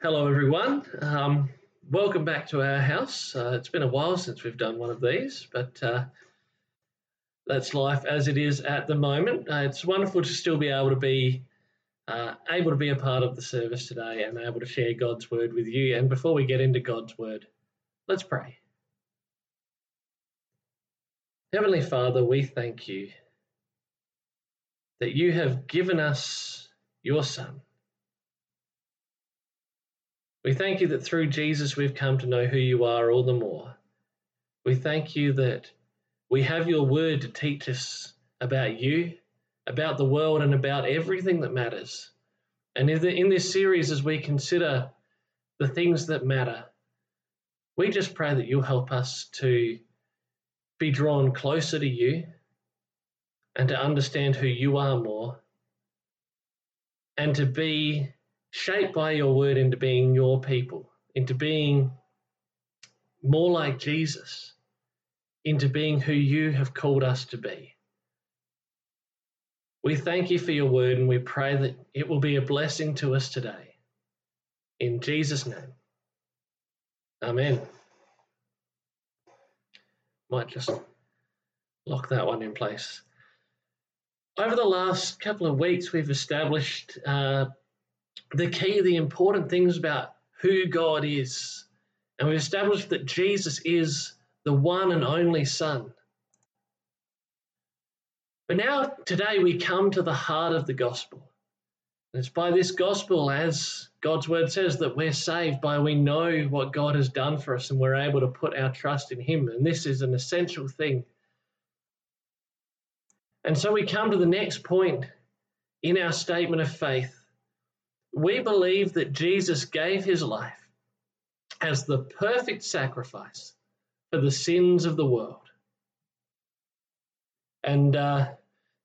Hello, everyone. Um, welcome back to our house. Uh, it's been a while since we've done one of these, but uh, that's life as it is at the moment. Uh, it's wonderful to still be able to be uh, able to be a part of the service today and able to share God's word with you. And before we get into God's word, let's pray. Heavenly Father, we thank you that you have given us your Son we thank you that through Jesus we've come to know who you are all the more. We thank you that we have your word to teach us about you, about the world, and about everything that matters. And in this series, as we consider the things that matter, we just pray that you'll help us to be drawn closer to you and to understand who you are more and to be shaped by your word into being your people, into being more like Jesus, into being who you have called us to be. We thank you for your word and we pray that it will be a blessing to us today. In Jesus' name. Amen. Might just lock that one in place. Over the last couple of weeks, we've established uh, the key, the important things about who God is. And we've established that Jesus is the one and only Son. But now, today, we come to the heart of the gospel. And it's by this gospel, as God's word says, that we're saved by we know what God has done for us and we're able to put our trust in Him. And this is an essential thing. And so we come to the next point in our statement of faith we believe that Jesus gave his life as the perfect sacrifice for the sins of the world. And uh,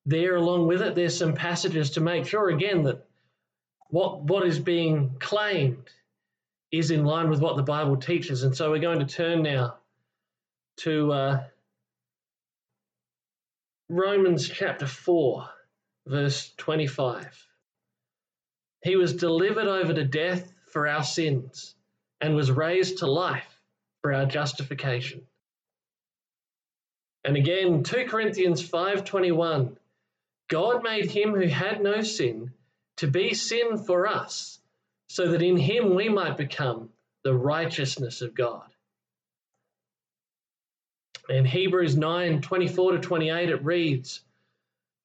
there, along with it, there's some passages to make sure again that what, what is being claimed is in line with what the Bible teaches. And so we're going to turn now to uh, Romans chapter 4, verse 25. He was delivered over to death for our sins and was raised to life for our justification. And again, 2 Corinthians 5:21, God made him who had no sin to be sin for us, so that in him we might become the righteousness of God. In Hebrews 9 24 to 28, it reads,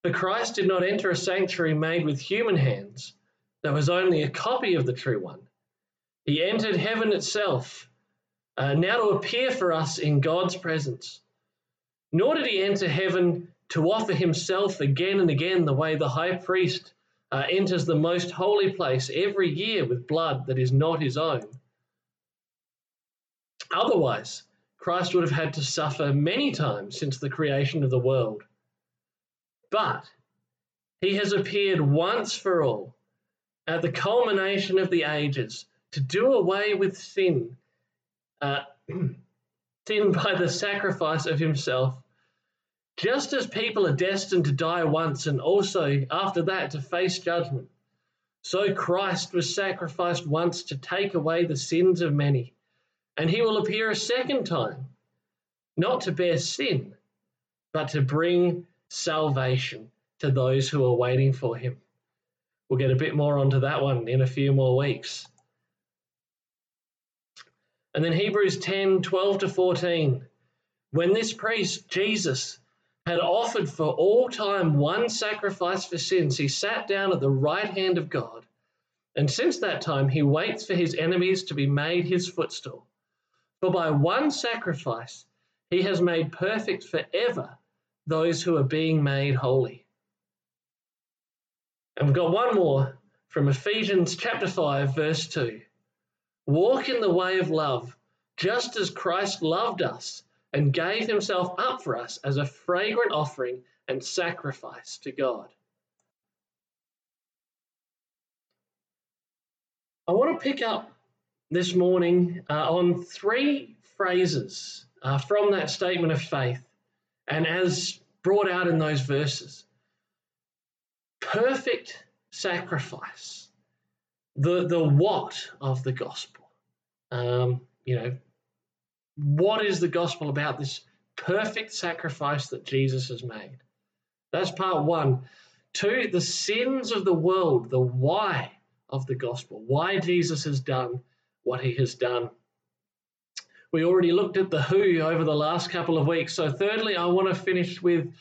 For Christ did not enter a sanctuary made with human hands that was only a copy of the true one. He entered heaven itself, uh, now to appear for us in God's presence. Nor did he enter heaven to offer himself again and again, the way the high priest uh, enters the most holy place every year with blood that is not his own. Otherwise, Christ would have had to suffer many times since the creation of the world. But he has appeared once for all at the culmination of the ages to do away with sin, uh, sin by the sacrifice of himself. Just as people are destined to die once and also after that to face judgment, so Christ was sacrificed once to take away the sins of many, and he will appear a second time, not to bear sin, but to bring salvation to those who are waiting for him. We'll get a bit more onto that one in a few more weeks. And then Hebrews 10 12 to 14. When this priest, Jesus, had offered for all time one sacrifice for sins, he sat down at the right hand of God. And since that time, he waits for his enemies to be made his footstool. For by one sacrifice, he has made perfect forever those who are being made holy. And we've got one more from Ephesians chapter 5, verse 2. Walk in the way of love, just as Christ loved us and gave himself up for us as a fragrant offering and sacrifice to God. I want to pick up this morning uh, on three phrases uh, from that statement of faith and as brought out in those verses perfect sacrifice. the the what of the gospel. Um, you know, what is the gospel about this perfect sacrifice that Jesus has made? That's part one. Two, the sins of the world, the why of the gospel, why Jesus has done what he has done. We already looked at the who over the last couple of weeks. So, thirdly, I want to finish with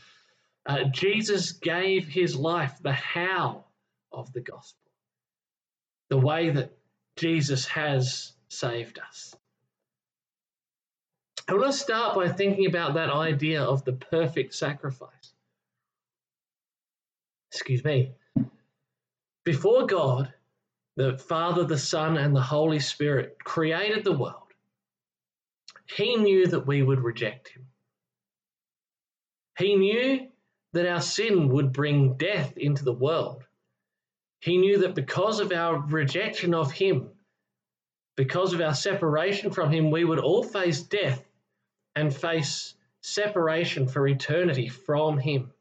uh, Jesus gave his life, the how of the gospel, the way that Jesus has saved us. I want to start by thinking about that idea of the perfect sacrifice. Excuse me. Before God, the Father, the Son, and the Holy Spirit created the world, He knew that we would reject Him. He knew that our sin would bring death into the world. He knew that because of our rejection of Him, because of our separation from Him, we would all face death and face separation for eternity from Him.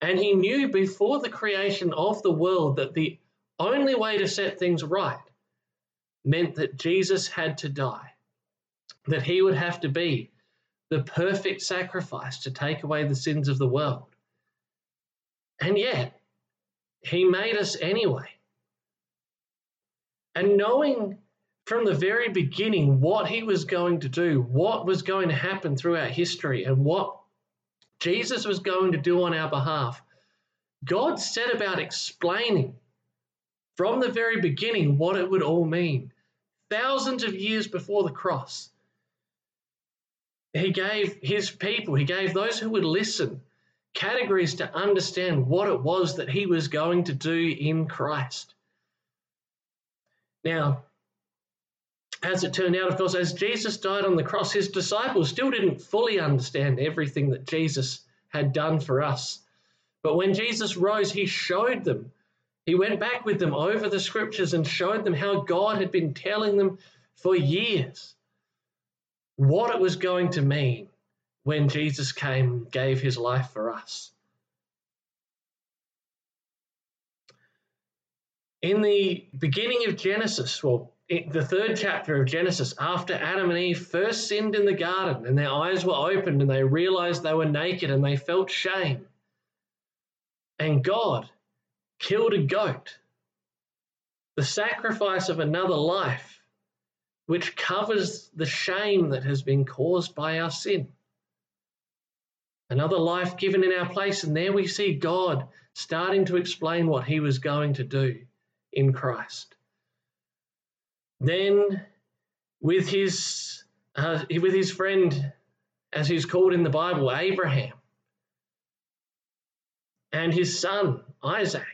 And He knew before the creation of the world that the only way to set things right meant that Jesus had to die, that He would have to be the perfect sacrifice to take away the sins of the world. And yet, He made us anyway. And knowing from the very beginning what he was going to do, what was going to happen throughout history, and what Jesus was going to do on our behalf, God set about explaining from the very beginning what it would all mean. Thousands of years before the cross, He gave His people, He gave those who would listen categories to understand what it was that He was going to do in Christ. Now, as it turned out, of course, as Jesus died on the cross, his disciples still didn't fully understand everything that Jesus had done for us. But when Jesus rose, he showed them. He went back with them over the scriptures and showed them how God had been telling them for years what it was going to mean when Jesus came gave his life for us. In the beginning of Genesis, well, the third chapter of Genesis, after Adam and Eve first sinned in the garden and their eyes were opened and they realized they were naked and they felt shame, and God killed a goat, the sacrifice of another life, which covers the shame that has been caused by our sin. Another life given in our place, and there we see God starting to explain what he was going to do in Christ. Then, with his uh, with his friend, as he's called in the Bible, Abraham, and his son Isaac,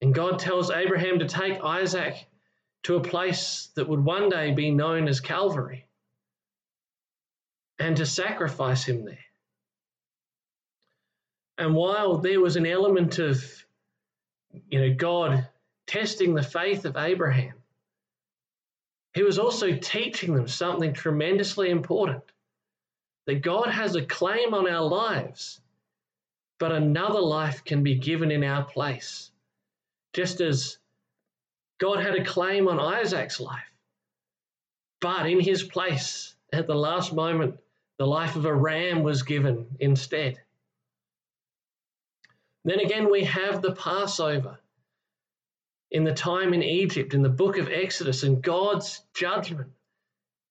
and God tells Abraham to take Isaac to a place that would one day be known as Calvary, and to sacrifice him there. And while there was an element of, you know, God testing the faith of Abraham, he was also teaching them something tremendously important that God has a claim on our lives, but another life can be given in our place. Just as God had a claim on Isaac's life, but in his place, at the last moment, the life of a ram was given instead. Then again, we have the Passover in the time in Egypt, in the book of Exodus, and God's judgment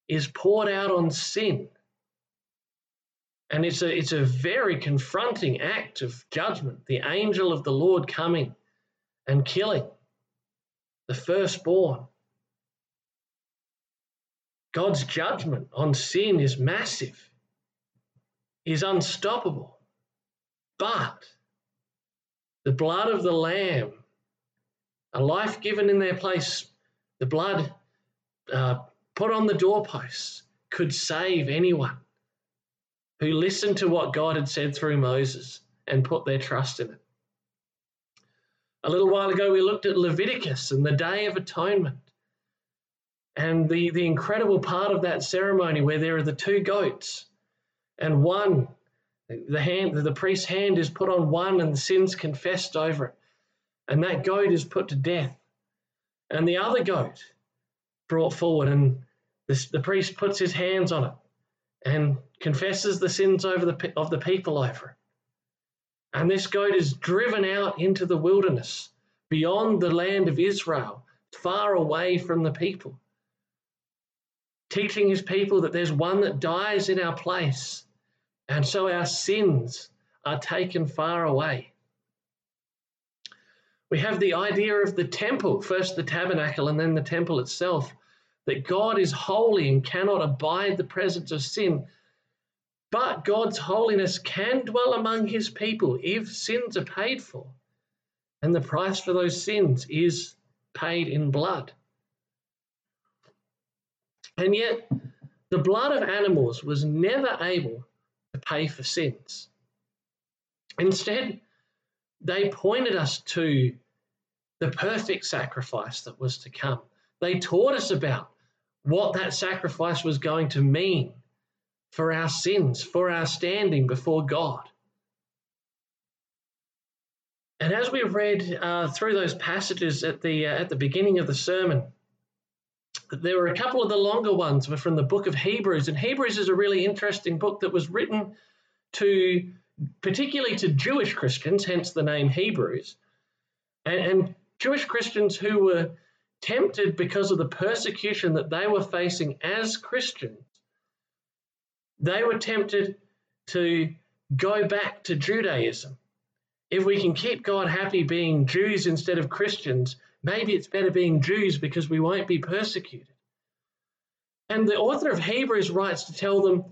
is poured out on sin. And it's a, it's a very confronting act of judgment. The angel of the Lord coming and killing the firstborn. God's judgment on sin is massive, is unstoppable. But the blood of the Lamb a life given in their place, the blood uh, put on the doorposts could save anyone who listened to what God had said through Moses and put their trust in it. A little while ago, we looked at Leviticus and the Day of Atonement. And the, the incredible part of that ceremony where there are the two goats and one, the hand, the priest's hand is put on one and the sins confessed over it. And that goat is put to death. And the other goat brought forward, and the, the priest puts his hands on it and confesses the sins over the, of the people over it. And this goat is driven out into the wilderness beyond the land of Israel, far away from the people, teaching his people that there's one that dies in our place. And so our sins are taken far away. We have the idea of the temple, first the tabernacle and then the temple itself, that God is holy and cannot abide the presence of sin. But God's holiness can dwell among his people if sins are paid for. And the price for those sins is paid in blood. And yet, the blood of animals was never able to pay for sins. Instead, they pointed us to the perfect sacrifice that was to come. They taught us about what that sacrifice was going to mean for our sins, for our standing before God. And as we read uh, through those passages at the uh, at the beginning of the sermon, there were a couple of the longer ones were from the book of Hebrews, and Hebrews is a really interesting book that was written to particularly to Jewish Christians, hence the name Hebrews, and, and Jewish Christians who were tempted because of the persecution that they were facing as Christians. They were tempted to go back to Judaism. If we can keep God happy being Jews instead of Christians, maybe it's better being Jews because we won't be persecuted. And the author of Hebrews writes to tell them,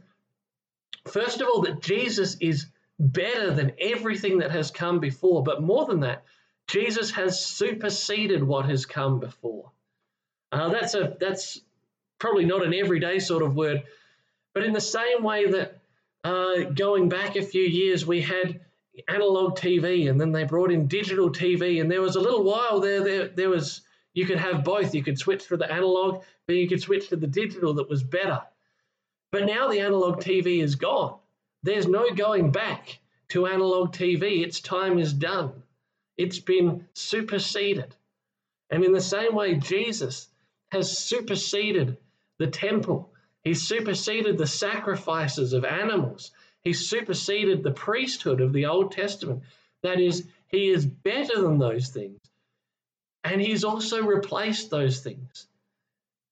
first of all, that Jesus is better than everything that has come before. But more than that, Jesus has superseded what has come before. Uh, that's a that's probably not an everyday sort of word, but in the same way that uh, going back a few years, we had analog TV, and then they brought in digital TV, and there was a little while there there there was you could have both. You could switch to the analog, but you could switch to the digital that was better. But now the analog TV is gone. There's no going back to analog TV. Its time is done, it's been superseded. And in the same way, Jesus has superseded the temple, He's superseded the sacrifices of animals, He's superseded the priesthood of the Old Testament. That is, He is better than those things. And He's also replaced those things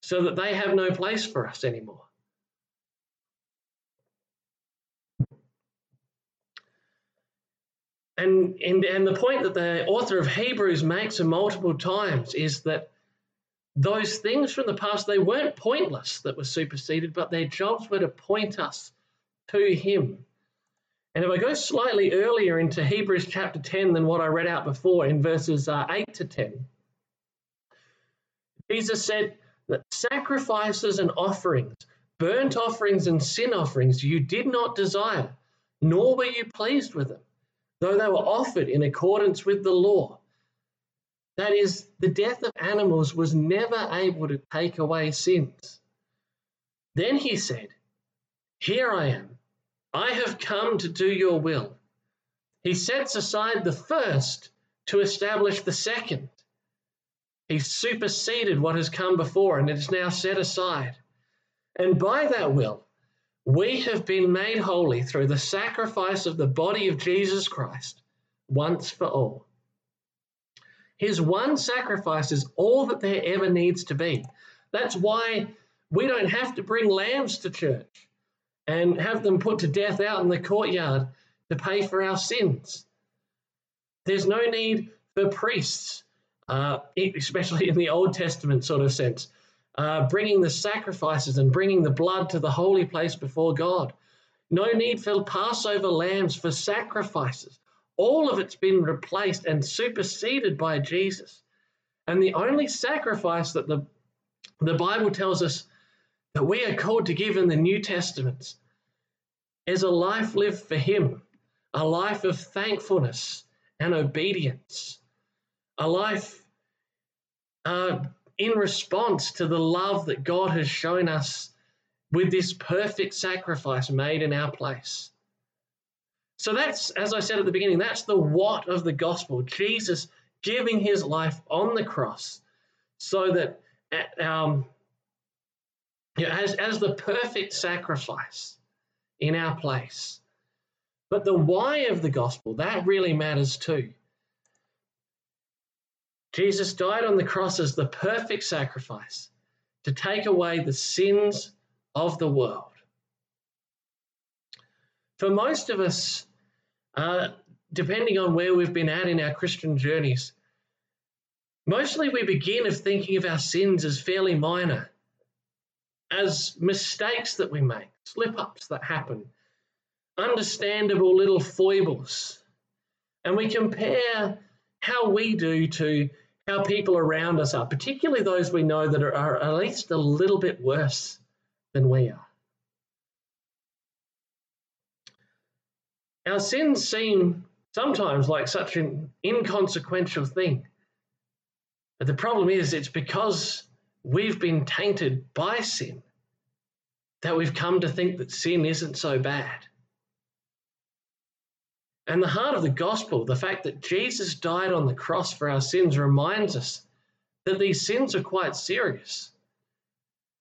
so that they have no place for us anymore. And, and, and the point that the author of Hebrews makes multiple times is that those things from the past, they weren't pointless that were superseded, but their jobs were to point us to Him. And if I go slightly earlier into Hebrews chapter 10 than what I read out before in verses uh, 8 to 10, Jesus said that sacrifices and offerings, burnt offerings and sin offerings, you did not desire, nor were you pleased with them though they were offered in accordance with the law. That is, the death of animals was never able to take away sins. Then he said, Here I am. I have come to do your will. He sets aside the first to establish the second. He superseded what has come before and it is now set aside. And by that will, we have been made holy through the sacrifice of the body of Jesus Christ once for all. His one sacrifice is all that there ever needs to be. That's why we don't have to bring lambs to church and have them put to death out in the courtyard to pay for our sins. There's no need for priests, uh, especially in the Old Testament sort of sense, uh, bringing the sacrifices and bringing the blood to the holy place before God. No need for Passover lambs for sacrifices. All of it's been replaced and superseded by Jesus. And the only sacrifice that the, the Bible tells us that we are called to give in the New Testament is a life lived for Him, a life of thankfulness and obedience, a life uh, in response to the love that God has shown us with this perfect sacrifice made in our place. So that's, as I said at the beginning, that's the what of the gospel. Jesus giving his life on the cross so that um, you know, as, as the perfect sacrifice in our place. But the why of the gospel, that really matters too. Jesus died on the cross as the perfect sacrifice to take away the sins of the world. For most of us, uh, depending on where we've been at in our Christian journeys, mostly we begin of thinking of our sins as fairly minor, as mistakes that we make, slip ups that happen, understandable little foibles. And we compare how we do to how people around us are, particularly those we know that are, are at least a little bit worse than we are. Our sins seem sometimes like such an inconsequential thing. But the problem is, it's because we've been tainted by sin that we've come to think that sin isn't so bad. And the heart of the gospel, the fact that Jesus died on the cross for our sins, reminds us that these sins are quite serious.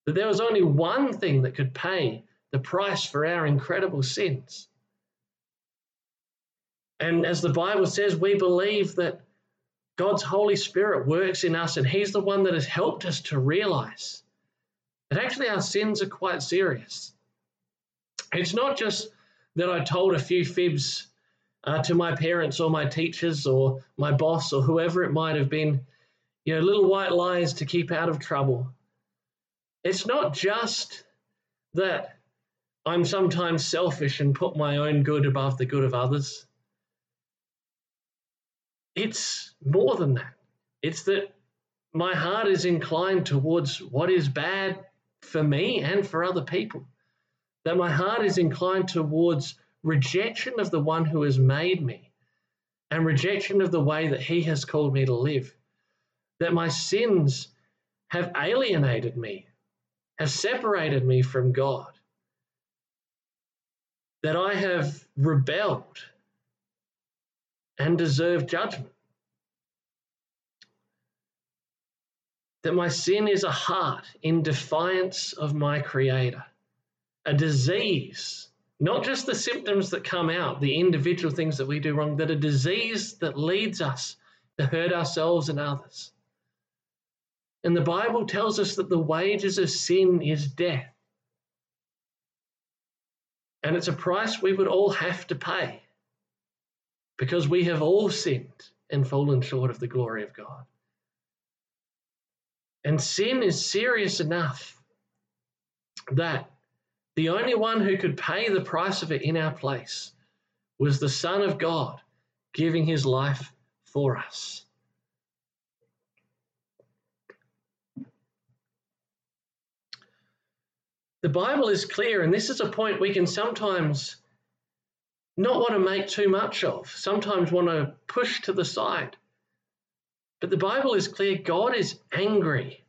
That there was only one thing that could pay the price for our incredible sins. And as the Bible says, we believe that God's Holy Spirit works in us, and He's the one that has helped us to realize that actually our sins are quite serious. It's not just that I told a few fibs uh, to my parents or my teachers or my boss or whoever it might have been, you know, little white lies to keep out of trouble. It's not just that I'm sometimes selfish and put my own good above the good of others. It's more than that. It's that my heart is inclined towards what is bad for me and for other people. That my heart is inclined towards rejection of the one who has made me and rejection of the way that he has called me to live. That my sins have alienated me, have separated me from God. That I have rebelled and deserve judgment. That my sin is a heart in defiance of my Creator, a disease not just the symptoms that come out, the individual things that we do wrong, that a disease that leads us to hurt ourselves and others. And the Bible tells us that the wages of sin is death. And it's a price we would all have to pay because we have all sinned and fallen short of the glory of God. And sin is serious enough that the only one who could pay the price of it in our place was the Son of God giving his life for us. The Bible is clear, and this is a point we can sometimes not want to make too much of, sometimes want to push to the side. But the Bible is clear God is angry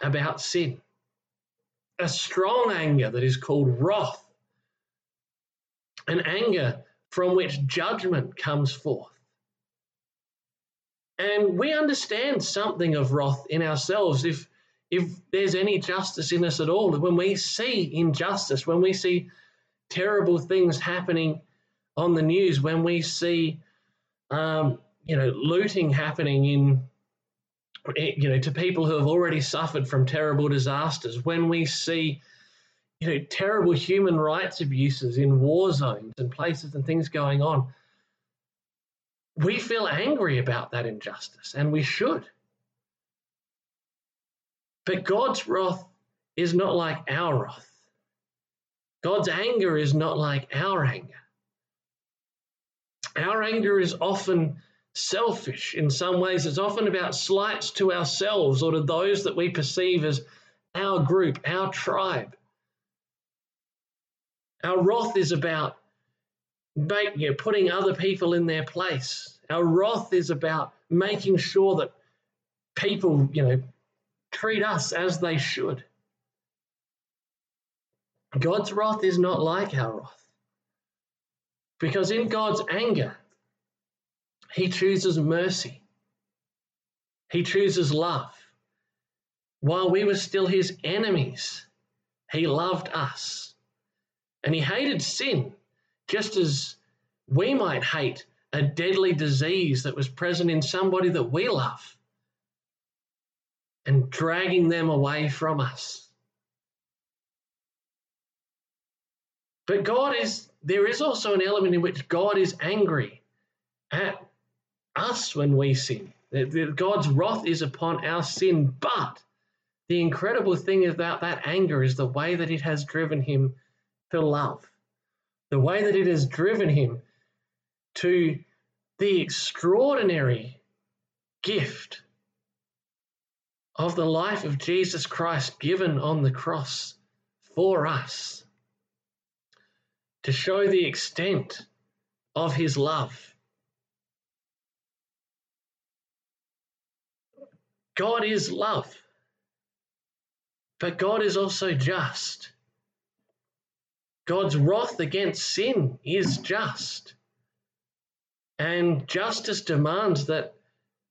about sin a strong anger that is called wrath, an anger from which judgment comes forth. And we understand something of wrath in ourselves if, if there's any justice in us at all. When we see injustice, when we see terrible things happening on the news, when we see um, you know looting happening in you know, to people who have already suffered from terrible disasters, when we see, you know, terrible human rights abuses in war zones and places and things going on, we feel angry about that injustice, and we should. But God's wrath is not like our wrath. God's anger is not like our anger. Our anger is often selfish in some ways. It's often about slights to ourselves or to those that we perceive as our group, our tribe. Our wrath is about you know, putting other people in their place. Our wrath is about making sure that people, you know, treat us as they should. God's wrath is not like our wrath. Because in God's anger, he chooses mercy. He chooses love. while we were still his enemies, he loved us. And he hated sin, just as we might hate a deadly disease that was present in somebody that we love and dragging them away from us. But God is, there is also an element in which God is angry at us when we sin. God's wrath is upon our sin, but the incredible thing about that anger is the way that it has driven him to love, the way that it has driven him to the extraordinary gift of the life of Jesus Christ given on the cross for us to show the extent of his love. God is love, but God is also just. God's wrath against sin is just. And justice demands that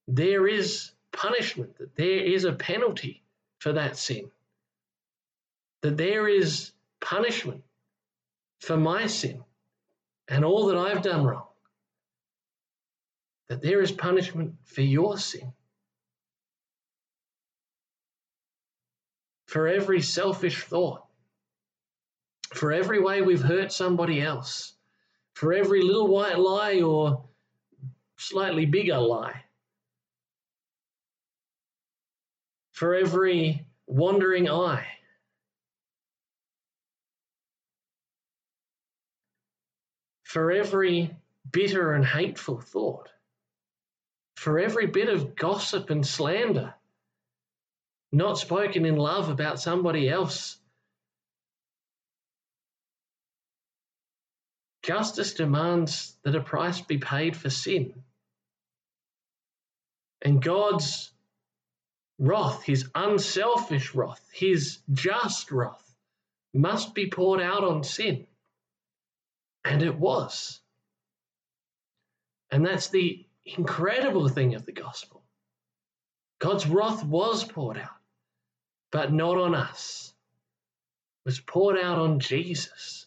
there is punishment, that there is a penalty for that sin, that there is punishment for my sin and all that I've done wrong, that there is punishment for your sin. For every selfish thought, for every way we've hurt somebody else, for every little white lie or slightly bigger lie, for every wandering eye. For every bitter and hateful thought, for every bit of gossip and slander, not spoken in love about somebody else. Justice demands that a price be paid for sin. And God's wrath, his unselfish wrath, his just wrath, must be poured out on sin. And it was. And that's the incredible thing of the gospel. God's wrath was poured out, but not on us. It was poured out on Jesus.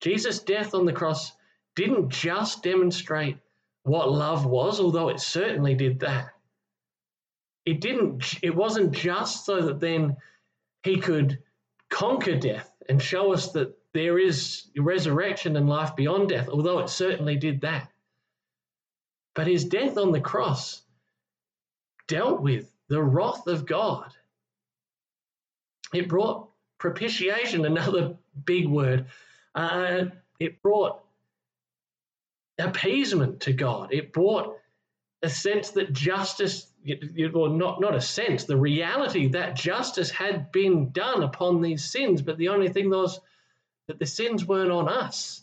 Jesus' death on the cross didn't just demonstrate what love was, although it certainly did that it didn't it wasn't just so that then he could conquer death and show us that there is resurrection and life beyond death although it certainly did that. But his death on the cross dealt with the wrath of god. It brought propitiation another big word. Uh, it brought appeasement to god. It brought a sense that justice well, not, not a sense, the reality that justice had been done upon these sins, but the only thing was that the sins weren't on us.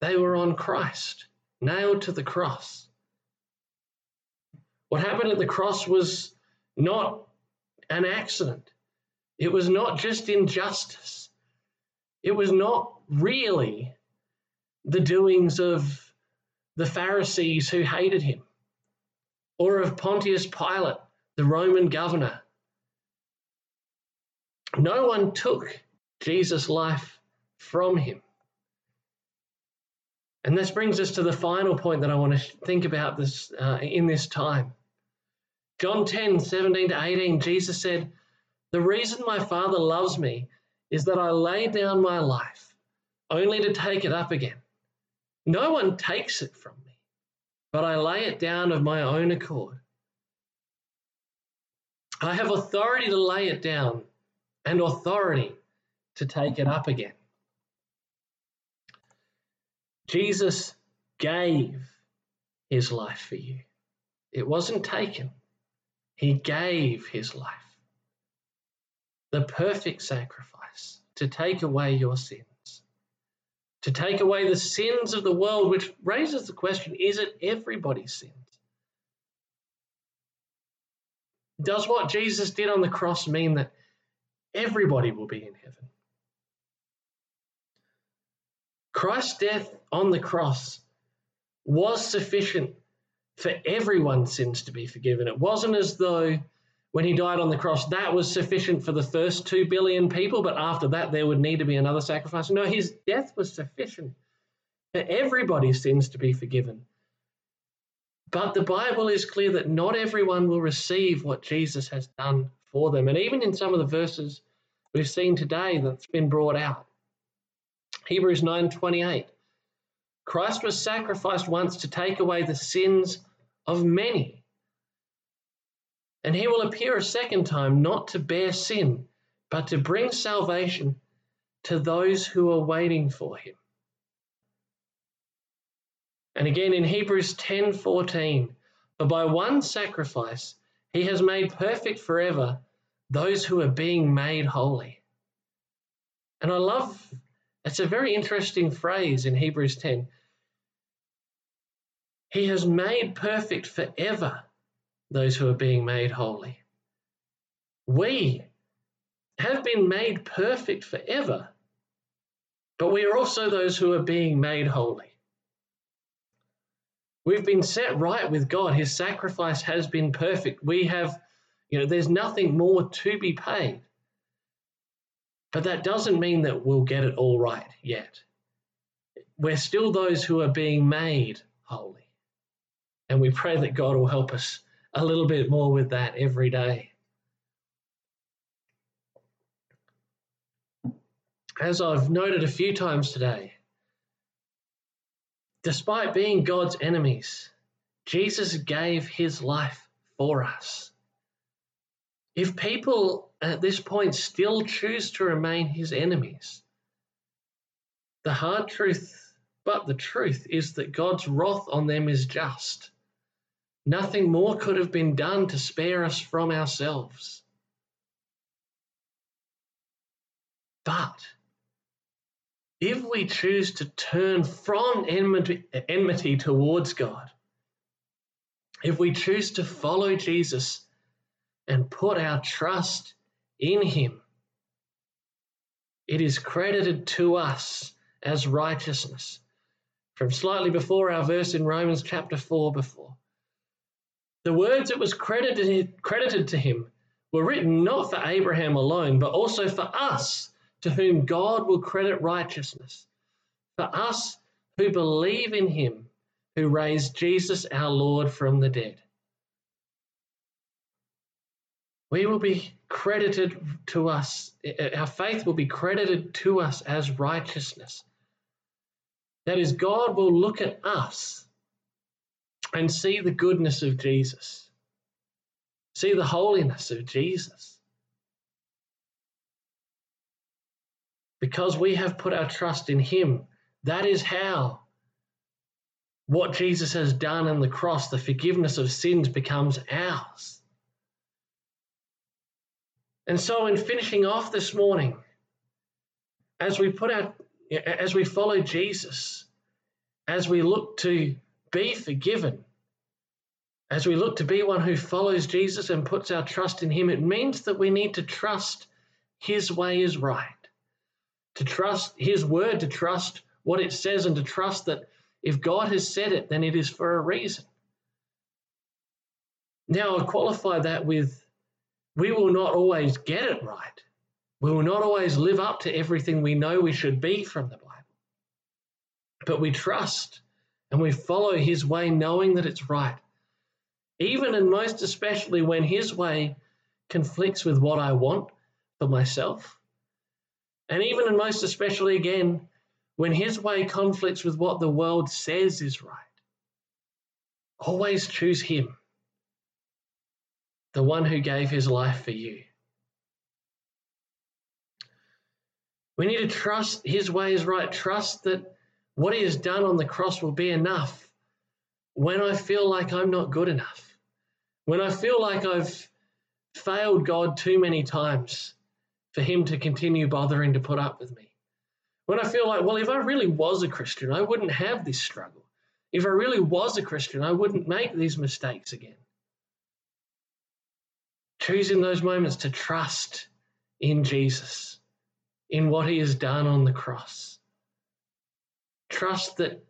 They were on Christ, nailed to the cross. What happened at the cross was not an accident. It was not just injustice. It was not really the doings of the Pharisees who hated him or of Pontius Pilate, the Roman governor. No one took Jesus' life from him. And this brings us to the final point that I want to think about this uh, in this time. John 10, 17 to 18, Jesus said, The reason my Father loves me is that I lay down my life only to take it up again. No one takes it from me but I lay it down of my own accord. I have authority to lay it down and authority to take it up again. Jesus gave his life for you. It wasn't taken, he gave his life. The perfect sacrifice to take away your sins, to take away the sins of the world, which raises the question is it everybody's sins? Does what Jesus did on the cross mean that everybody will be in heaven? Christ's death on the cross was sufficient for everyone's sins to be forgiven. It wasn't as though when he died on the cross, that was sufficient for the first two billion people, but after that, there would need to be another sacrifice. No, his death was sufficient for everybody's sins to be forgiven. But the Bible is clear that not everyone will receive what Jesus has done for them. And even in some of the verses we've seen today that's been brought out. Hebrews 9:28 Christ was sacrificed once to take away the sins of many. And he will appear a second time not to bear sin, but to bring salvation to those who are waiting for him. And again in Hebrews 10:14, for by one sacrifice he has made perfect forever those who are being made holy. And I love it's a very interesting phrase in Hebrews 10. He has made perfect forever those who are being made holy. We have been made perfect forever, but we are also those who are being made holy. We've been set right with God. His sacrifice has been perfect. We have, you know, there's nothing more to be paid. But that doesn't mean that we'll get it all right yet. We're still those who are being made holy. And we pray that God will help us a little bit more with that every day. As I've noted a few times today, Despite being God's enemies, Jesus gave his life for us. If people at this point still choose to remain his enemies, the hard truth, but the truth, is that God's wrath on them is just. Nothing more could have been done to spare us from ourselves. But if we choose to turn from enmity, enmity towards God, if we choose to follow Jesus and put our trust in Him, it is credited to us as righteousness. From slightly before our verse in Romans chapter 4 before. The words that was credited, credited to him were written not for Abraham alone, but also for us to whom God will credit righteousness. For us who believe in him who raised Jesus our Lord from the dead. We will be credited to us, eh, our faith will be credited to us as righteousness. That is, God will look at us and see the goodness of Jesus, see the holiness of Jesus. because we have put our trust in Him. That is how what Jesus has done on the cross, the forgiveness of sins, becomes ours. And so, in finishing off this morning, as we put our, as we follow Jesus, as we look to be forgiven, as we look to be one who follows Jesus and puts our trust in Him, it means that we need to trust His way is right to trust His word, to trust what it says, and to trust that if God has said it, then it is for a reason. Now, I qualify that with we will not always get it right. We will not always live up to everything we know we should be from the Bible. But we trust and we follow His way, knowing that it's right. Even and most especially when His way conflicts with what I want for myself and even and most especially again, when his way conflicts with what the world says is right, always choose him, the one who gave his life for you. We need to trust his way is right, trust that what he has done on the cross will be enough when I feel like I'm not good enough, when I feel like I've failed God too many times for him to continue bothering to put up with me. When I feel like, well, if I really was a Christian, I wouldn't have this struggle. If I really was a Christian, I wouldn't make these mistakes again. Choosing those moments to trust in Jesus, in what he has done on the cross. Trust that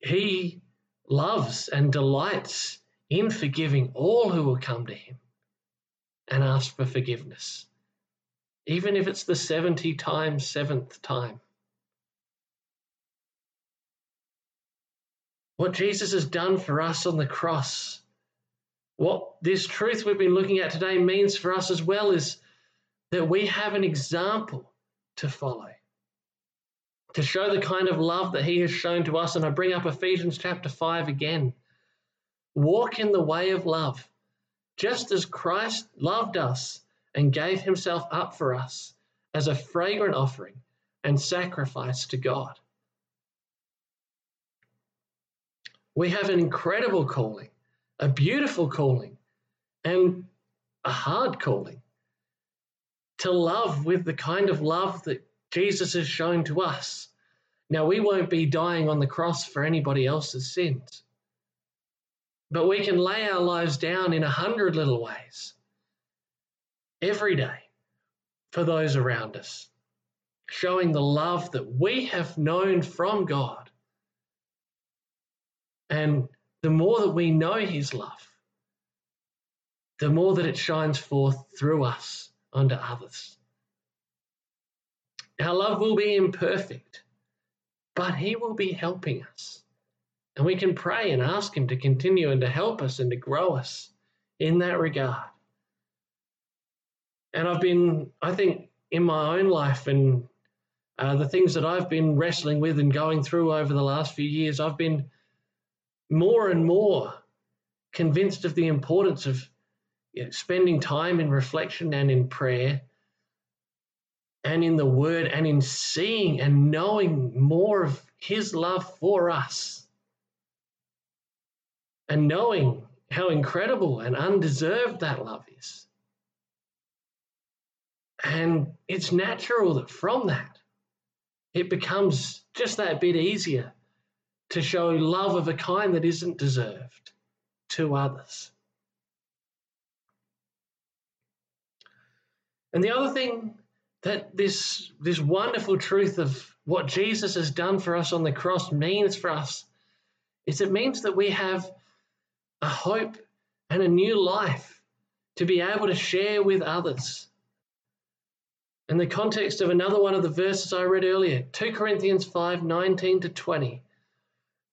he loves and delights in forgiving all who will come to him. and ask for forgiveness, even if it's the 70 times seventh time. What Jesus has done for us on the cross, what this truth we've been looking at today means for us as well is that we have an example to follow to show the kind of love that he has shown to us. And I bring up Ephesians chapter 5 again. Walk in the way of love, just as Christ loved us and gave himself up for us as a fragrant offering and sacrifice to God. We have an incredible calling, a beautiful calling, and a hard calling to love with the kind of love that Jesus has shown to us. Now, we won't be dying on the cross for anybody else's sins, but we can lay our lives down in a hundred little ways every day for those around us, showing the love that we have known from God. And the more that we know His love, the more that it shines forth through us unto others. Our love will be imperfect, but He will be helping us. And we can pray and ask Him to continue and to help us and to grow us in that regard. And I've been, I think, in my own life and uh, the things that I've been wrestling with and going through over the last few years, I've been more and more convinced of the importance of you know, spending time in reflection and in prayer and in the word and in seeing and knowing more of his love for us and knowing how incredible and undeserved that love is. And it's natural that from that, it becomes just that bit easier to show love of a kind that isn't deserved to others. And the other thing that this, this wonderful truth of what Jesus has done for us on the cross means for us is it means that we have a hope and a new life to be able to share with others. In the context of another one of the verses I read earlier, 2 Corinthians 5 19 to 20,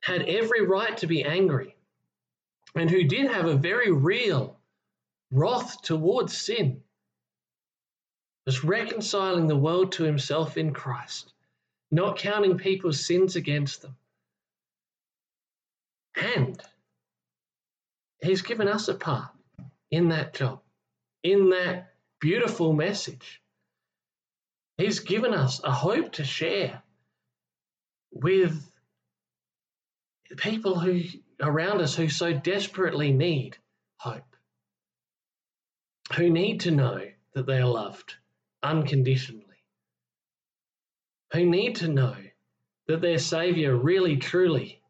had every right to be angry and who did have a very real wrath towards sin, was reconciling the world to himself in Christ, not counting people's sins against them. And he's given us a part in that job, in that beautiful message. He's given us a hope to share with people who around us who so desperately need hope, who need to know that they are loved, unconditionally, who need to know that their Saviour really truly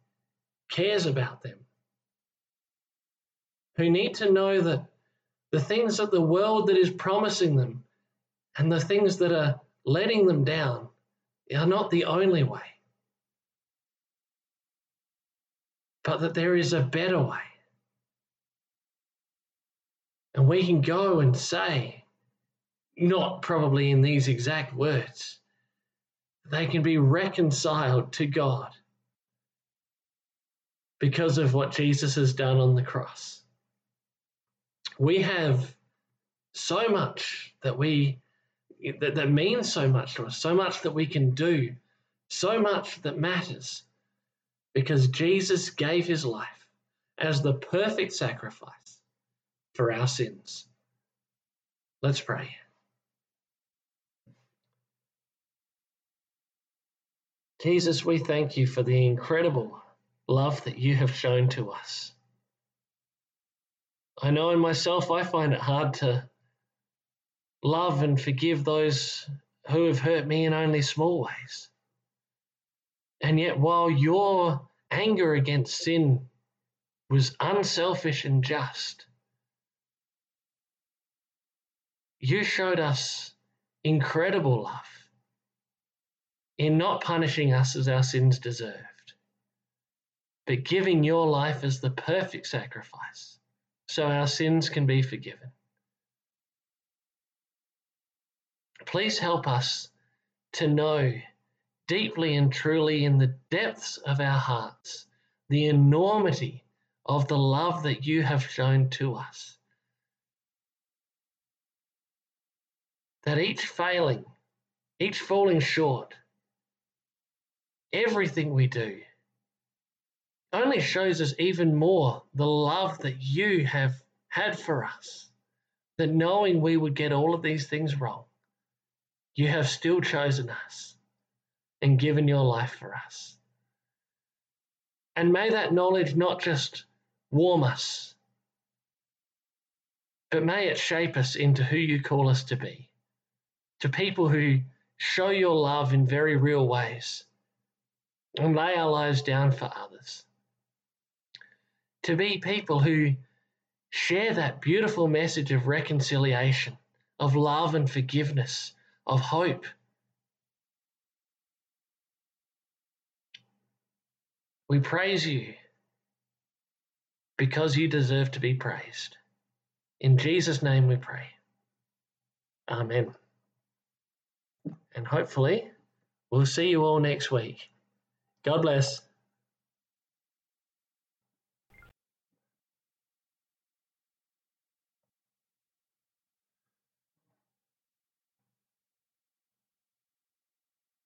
cares about them, who need to know that the things that the world that is promising them and the things that are letting them down are not the only way, but that there is a better way. And we can go and say, not probably in these exact words, they can be reconciled to God because of what Jesus has done on the cross. We have so much that we that, that means so much to us, so much that we can do, so much that matters, because Jesus gave his life as the perfect sacrifice for our sins. Let's pray. Jesus, we thank you for the incredible love that you have shown to us. I know in myself I find it hard to love and forgive those who have hurt me in only small ways. And yet, while your anger against sin was unselfish and just, you showed us incredible love in not punishing us as our sins deserved, but giving your life as the perfect sacrifice so our sins can be forgiven. Please help us to know deeply and truly in the depths of our hearts the enormity of the love that you have shown to us. That each failing, each falling short, everything we do only shows us even more the love that you have had for us. That knowing we would get all of these things wrong, you have still chosen us and given your life for us. And may that knowledge not just warm us, but may it shape us into who you call us to be, to people who show your love in very real ways and lay our lives down for others. To be people who share that beautiful message of reconciliation, of love and forgiveness, of hope. We praise you because you deserve to be praised. In Jesus' name we pray. Amen. And hopefully, we'll see you all next week. God bless.